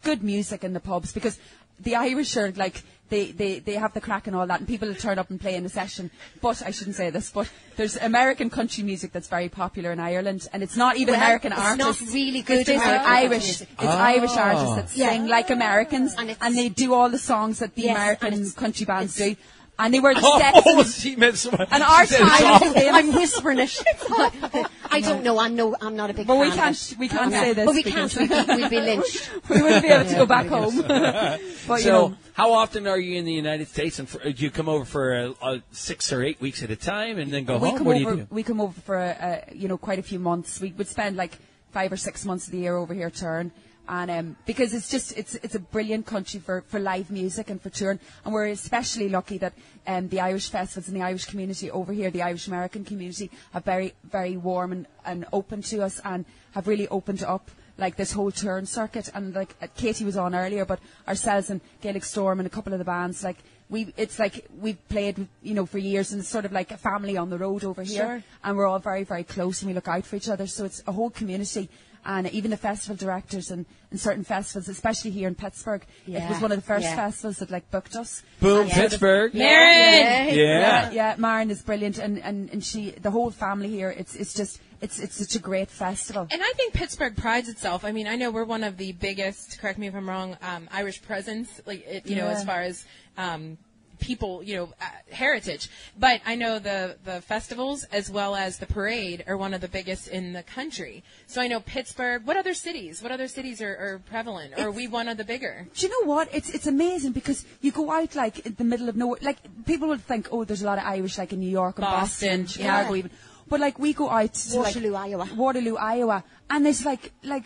good music in the pubs because the Irish are like they, they, they have the crack and all that, and people will turn up and play in a session. But I shouldn't say this, but there's American country music that's very popular in Ireland, and it's not even Well, American it's artists. It's not really It's good basically American Irish. music. It's Irish Oh. artists that Yeah. sing like Americans, And and, they do all the songs that the Yes, American country bands do. And they were the Oh, she meant so much. And our She said it's time awful. is famous. I'm whispering it. I don't know. I'm no. I'm not a big. But we fan of can't- it. we can't I'm say this But we can't. We'd be, we'd be lynched. we wouldn't be able to go back home. but you so, know, how often are you in the United States? And for, do you come over for uh, uh, six or eight weeks at a time and then go we home? come What over. do you do? We come over for uh, you know quite a few months. We would spend like five or six months of the year over here touring, and um, because it's just it's it's a brilliant country for, for live music and for touring, and we're especially lucky that um, the Irish festivals and the Irish community over here, the Irish American community, are very very warm and, and open to us, and have really opened up. Like this whole touring circuit, and like uh, Katie was on earlier, but ourselves and Gaelic Storm and a couple of the bands, like we, it's like we've played, you know, for years, and it's sort of like a family on the road over here Sure. and we're all very, very close and we look out for each other. So it's a whole community. And even the festival directors and, and certain festivals, especially here in Pittsburgh, it was one of the first yeah. festivals that like booked us. Boom, And sort of- Pittsburgh. Mairin! Yeah. yeah, yeah. Mairin is brilliant, and, and, and she, the whole family here. It's it's just it's it's such a great festival. And I think Pittsburgh prides itself. I mean, I know we're one of the biggest, correct me if I'm wrong, um, Irish presence, like, it, you know, as far as, um, people, you know, uh, heritage. But I know the, the festivals as well as the parade are one of the biggest in the country. So I know Pittsburgh. What other cities? What other cities are, are prevalent? Or are we one of the bigger? Do you know what? It's it's amazing because you go out like in the middle of nowhere. Like people would think, oh, there's a lot of Irish like in New York and Boston, Boston, Chicago yeah. even. But like we go out to like, Waterloo, Iowa. Waterloo, Iowa, and there's like like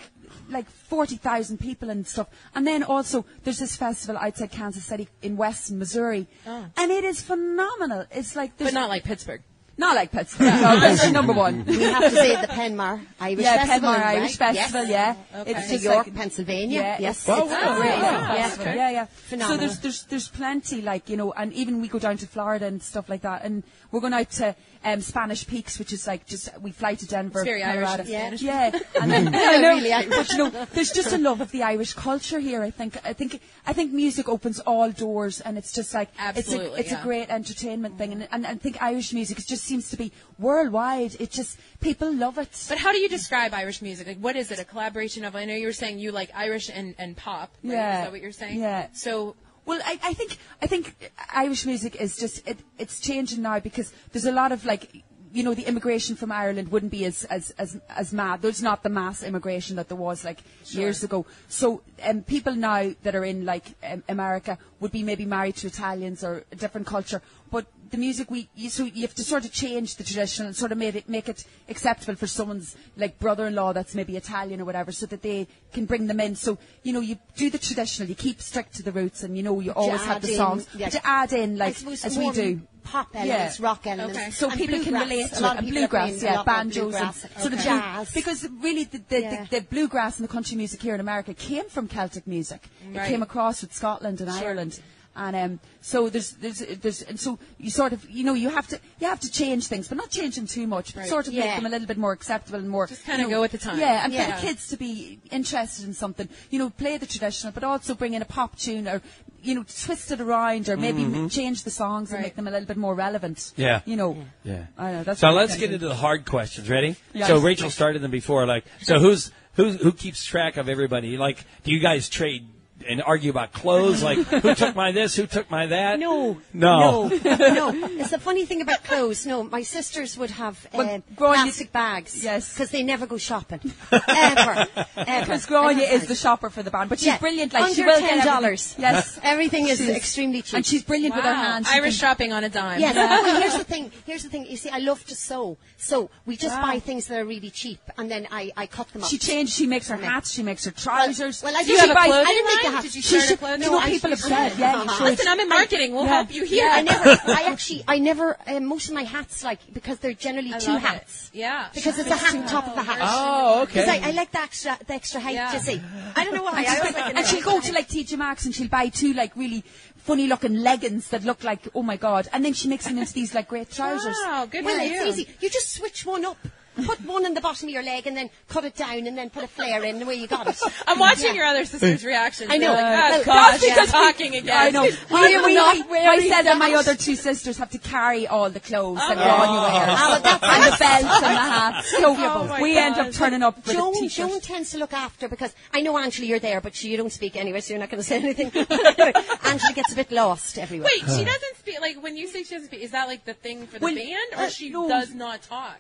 like forty thousand people and stuff. And then also there's this festival outside Kansas City in Weston, Missouri, Oh. and it is phenomenal. It's like there's But not like Pittsburgh. Not like Pittsburgh. No, that's number one. We have to say the Penmar Irish yeah, Festival. Penmar right? Irish Festival. Yes. Yeah, Okay. it's New just York, like, Pennsylvania. Yeah, Yes. it's, Wow, it's wow, great. wow. Yeah, Okay. yeah, yeah. Phenomenal. So there's there's there's plenty like you know, and even we go down to Florida and stuff like that, and we're going out to um, Spanish Peaks, which is like just we fly to Denver, It's very Irish Colorado. and Spanish. Yeah, and then I know, Really Irish. but you know, there's just a love of the Irish culture here. I think I think I think music opens all doors, and it's just like Absolutely, it's a it's yeah. a great entertainment thing, and, and I think Irish music it just seems to be worldwide. It just people love it. But how do you describe Irish music? Like, what is it? A collaboration of? I know you were saying you like Irish and, and pop. Right? Yeah. Is that what you're saying? Yeah. So Well, I, I think I think Irish music is just it, it's changing now because there's a lot of like you know the immigration from Ireland wouldn't be as as as, as mad. There's not the mass immigration that there was like years ago. So um, people now that are in like um, America would be maybe married to Italians or a different culture, but the music we you, so you have to sort of change the tradition and sort of make it make it acceptable for someone's like brother-in-law that's maybe Italian or whatever, so that they can bring them in. So you know you do the traditional, you keep strict to the roots, and you know you always have add the in, songs, yeah. but to add in like as we do. Pop elements, rock elements. Okay. So and people can relate A to lot it. of And bluegrass, yeah, banjos bluegrass and sort of Okay. jazz. Because really the, the, Yeah. the, the bluegrass and the country music here in America came from Celtic music. Right. It came across with Scotland and Ireland. And um, so there's, there's, there's, and so you sort of, you know, you have to, you have to change things, but not change them too much, but Right. sort of Yeah. make them a little bit more acceptable and more. Just kinda you know, go with the time. Yeah, and Yeah. for the kids to be interested in something, you know, play the traditional, but also bring in a pop tune or, you know, twist it around or maybe m- change the songs and make them a little bit more relevant. Yeah. You know. Yeah. I know. That's So let's get into the hard questions. Ready? Yes. So Rachel started them before. Like, so who's who who keeps track of everybody? Like, do you guys trade and argue about clothes? Like, who took my this? Who took my that? No. No. No. no. It's the funny thing about clothes. No, my sisters would have uh, Well, growing you- bags. Yes. Because they never go shopping. Ever. Ever. Because Grania is the shopper for the band, but she's Yeah, brilliant. Like she under will $10. Yes, Everything is She's- extremely cheap. and she's brilliant with her hands. She Irish can- shopping on a dime. Yes. Well, here's the thing. Here's the thing. You see, I love to sew. So we just Wow. buy things that are really cheap, and then I, I cut them up. She changed. She makes her hats. She makes her trousers. Well, I Do you did- have a I clothing didn't make the line? hat. Did you She start a should- clothing no, No, I people have should- said, yeah, you should. Listen, I'm in marketing. We'll Yeah. help you here. Yeah, I never. I actually, I never. Uh, most of my hats, like, because they're generally I two love it. hats. Yeah. Because it's a hat on top of a hat. Oh, okay. Because I, I like the extra, the extra height. Yeah. You see, I don't know why. I always like and she'll go to like TJ Maxx and she'll buy two like really funny looking leggings that look like oh my god, and then she makes them into these like great trousers. Wow, good Well, for it's you. easy. You just switch one up. Put one in the bottom of your leg and then cut it down and then put a flare in the way you got it. I'm watching Yeah. your other sister's reactions. I know. They're Like, Well, oh, gosh, that's because we- talking again. I know. We We, are we, not we, wearing myself and my other two sisters have to carry all the clothes that Oh. Grania wears. Ah, well, that's- and the belts and the hats. So Oh my we end up turning up with a Joan, t-shirt. Joan tends to look after because I know Angela, you're there, but you don't speak anyway, so you're not going to say anything. Angela gets a bit lost everywhere. Wait, she doesn't speak. Like when you say she doesn't speak, is that like the thing for the Well, band, or uh, she no. does not talk?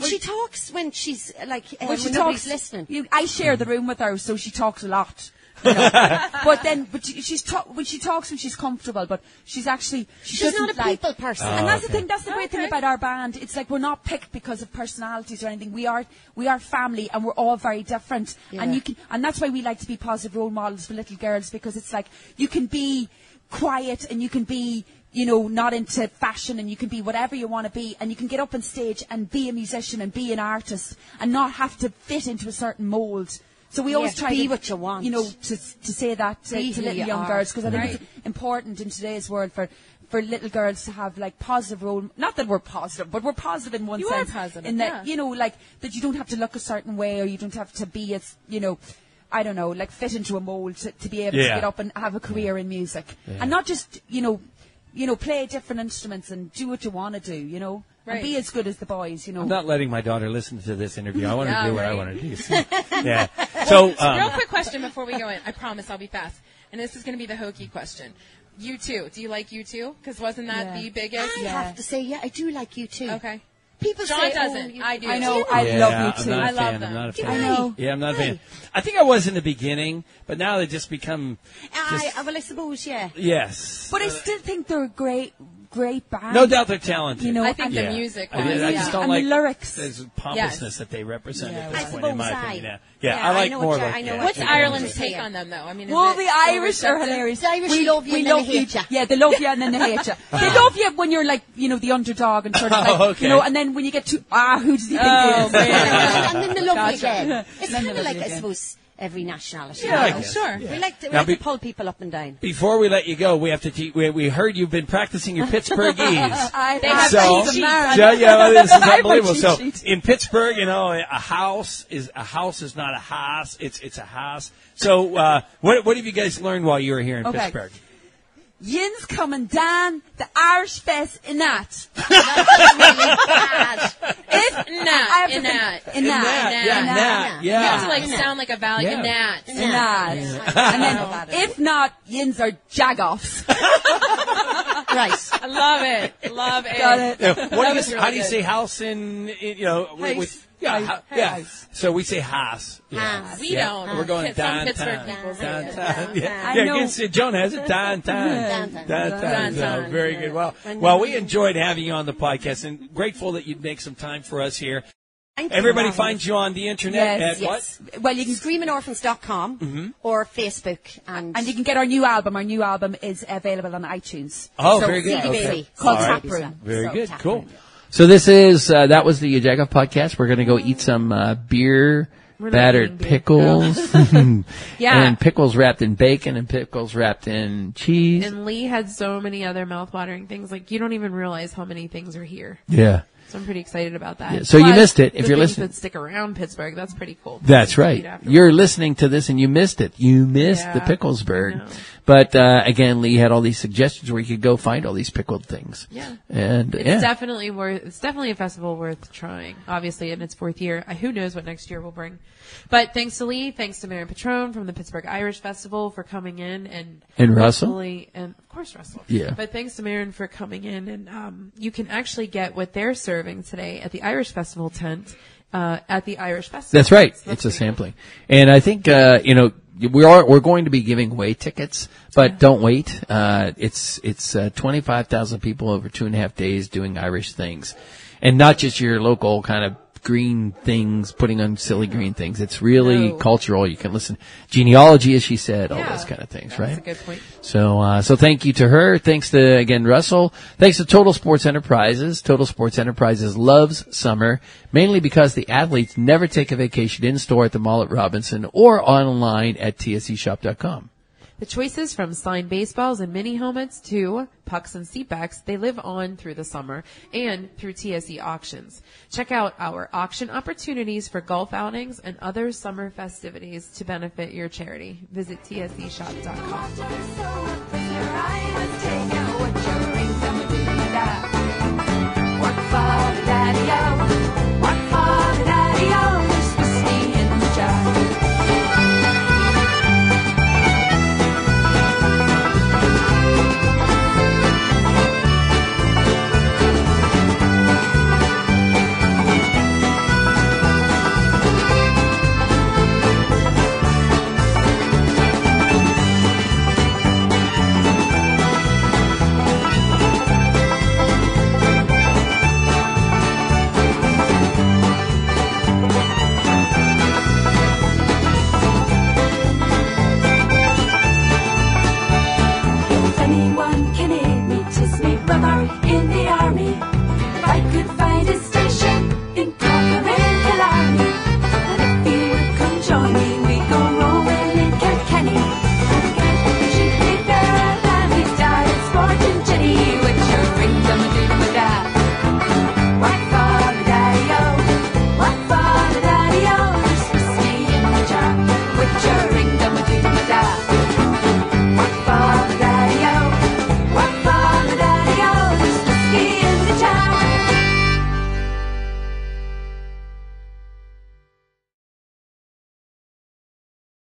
Well, she talks when she's like uh, Well, she when nobody's talks. listening. You, I share the room with her, so she talks a lot. you know. but then, but she, she's ta- when she talks when she's comfortable, but she's actually she She's doesn't a like, people person. and that's the thing. That's the great thing about our band. It's like we're not picked because of personalities or anything. We are we are family, and we're all very different. And you can, and that's why we like to be positive role models for little girls because it's like you can be quiet and you can be you know, not into fashion and you can be whatever you want to be and you can get up on stage and be a musician and be an artist and not have to fit into a certain mould. So we always Yeah, try be to, what you want. you know, to, to say that to, to little you young are. girls because I think Right. it's important in today's world for, for little girls to have like positive role. Not that we're positive, but we're positive in one You are sense. positive, in that yeah. you know, like that you don't have to look a certain way or you don't have to be as you know. I don't know, like fit into a mold to, to be able to get up and have a career in music, and not just you know, you know, play different instruments and do what you want to do, you know, Right. and be as good as the boys, you know. I'm not letting my daughter listen to this interview. I want to Yeah, do what I right. want to do. So, yeah. So, Real um, quick question before we go in. I promise I'll be fast. And this is going to be the hokey question. You too. Do you like U2? Because wasn't that Yeah. the biggest? I have to say, yeah, I do like U2. Okay. People John say, doesn't. Oh, I do. I know. I yeah, love U2. i love fan. them. I'm not a fan. I know. Yeah, I'm not a fan. I think I was in the beginning, but now they just become. I, Just, well, I suppose, yeah. yes. But I still think they're great, great band. No doubt they're talented. You know, I think the Yeah. music I, was, I just don't And like the lyrics. There's pompousness that they represent at I this point, in my I- opinion. Yeah, Yeah, I I like know more what like I know yeah, What's you're keep it Ireland's interesting. take on them, though? I mean, Well, the Irish are receptive? hilarious. The Irish love you we and then love hate you. Yeah, they love you and then they hate you. They love you when you're like, you know, the underdog and sort of like, Oh, okay. you know, and then when you get to, ah, who does he think Oh, he is? and then the love you again. It's kind of like, you I suppose, every nationality. Yeah, I you know? guess. Sure. We like to, we Now like be- to pull people up and down. Before we let you go, we have to. Te- we, we heard you've been practicing your Pittsburghese. I They have so, cheat yeah, yeah, well, this is I have a unbelievable. So, in Pittsburgh, you know, a house is a house is not a house; it's it's a house. So, uh, what what have you guys learned while you were here in Okay. Pittsburgh? Yin's coming down the Irish Fest in that. If I not, have to in that. in that, yeah, in yeah. You have to like sound like a valley. In that. In that. And then, if not, Yins are jagoffs. right. I love it. Love it. Got it. Yeah, what do you, was how really do you good. say house in, in you know with, with yeah House. ho- yeah? So we say house. Yeah. House. We Yeah. don't. We're going Some downtown. Pittsburgh people say it. Downtown. Yeah, I yeah know. against it. Joan has it downtown. Downtown. Downtown. So, Downtown. very good. Well, well, we enjoyed having you on the podcast and grateful that you'd make some time for us here. Thank Everybody for having finds you on the internet Yes, at Yes. Well, you can Screamingorphans.com Mm-hmm. or Facebook and, And you can get our new album. Our new album is available on iTunes. Oh, So, very good. CD Okay. Baby. Called All right. Tap Room. Very So, good. tap Cool. So this is uh, that was the Jagoff podcast. We're going to go eat some uh, beer, We're battered beer. pickles, Yeah. and pickles wrapped in bacon, and pickles wrapped in cheese. And Leigh had so many other mouth-watering things. Like you don't even realize how many things are here. yeah, So I'm pretty excited about that. Yeah, so you missed it. If the you're listening- that stick around Pittsburgh, that's pretty cool. that's right. You're listening to this and you missed it. You missed the Yeah, Picklesburgh. But uh, again, Leigh had all these suggestions where you could go find all these pickled things. Yeah. and It's yeah, definitely worth. It's definitely a festival worth trying. Obviously, in its fourth year, Uh, who knows what next year will bring. But thanks to Leigh, thanks to Mairin Petrone from the Pittsburgh Irish Festival for coming in and And Russell? and of course Russell. Yeah. But thanks to Mairin for coming in, and um, you can actually get what they're serving today at the Irish Festival tent uh, at the Irish Festival. That's right. So that's it's a cool. sampling, and I think uh, you know we are we're going to be giving away tickets, but don't wait. Uh, it's it's uh, twenty five thousand people over two and a half days doing Irish things, and not just your local kind of green things, putting on silly green things. It's really No. cultural. You can listen genealogy, as she said, all those kind of things, That's right? a good point. So, uh, so thank you to her. Thanks to, again, Russell. Thanks to Total Sports Enterprises. Total Sports Enterprises loves summer, mainly because the athletes never take a vacation in store at the mall at Robinson or online at tseshop.com. The choices from signed baseballs and mini helmets to pucks and seatbacks, they live on through the summer and through TSE auctions. Check out our auction opportunities for golf outings and other summer festivities to benefit your charity. Visit tseshop.com.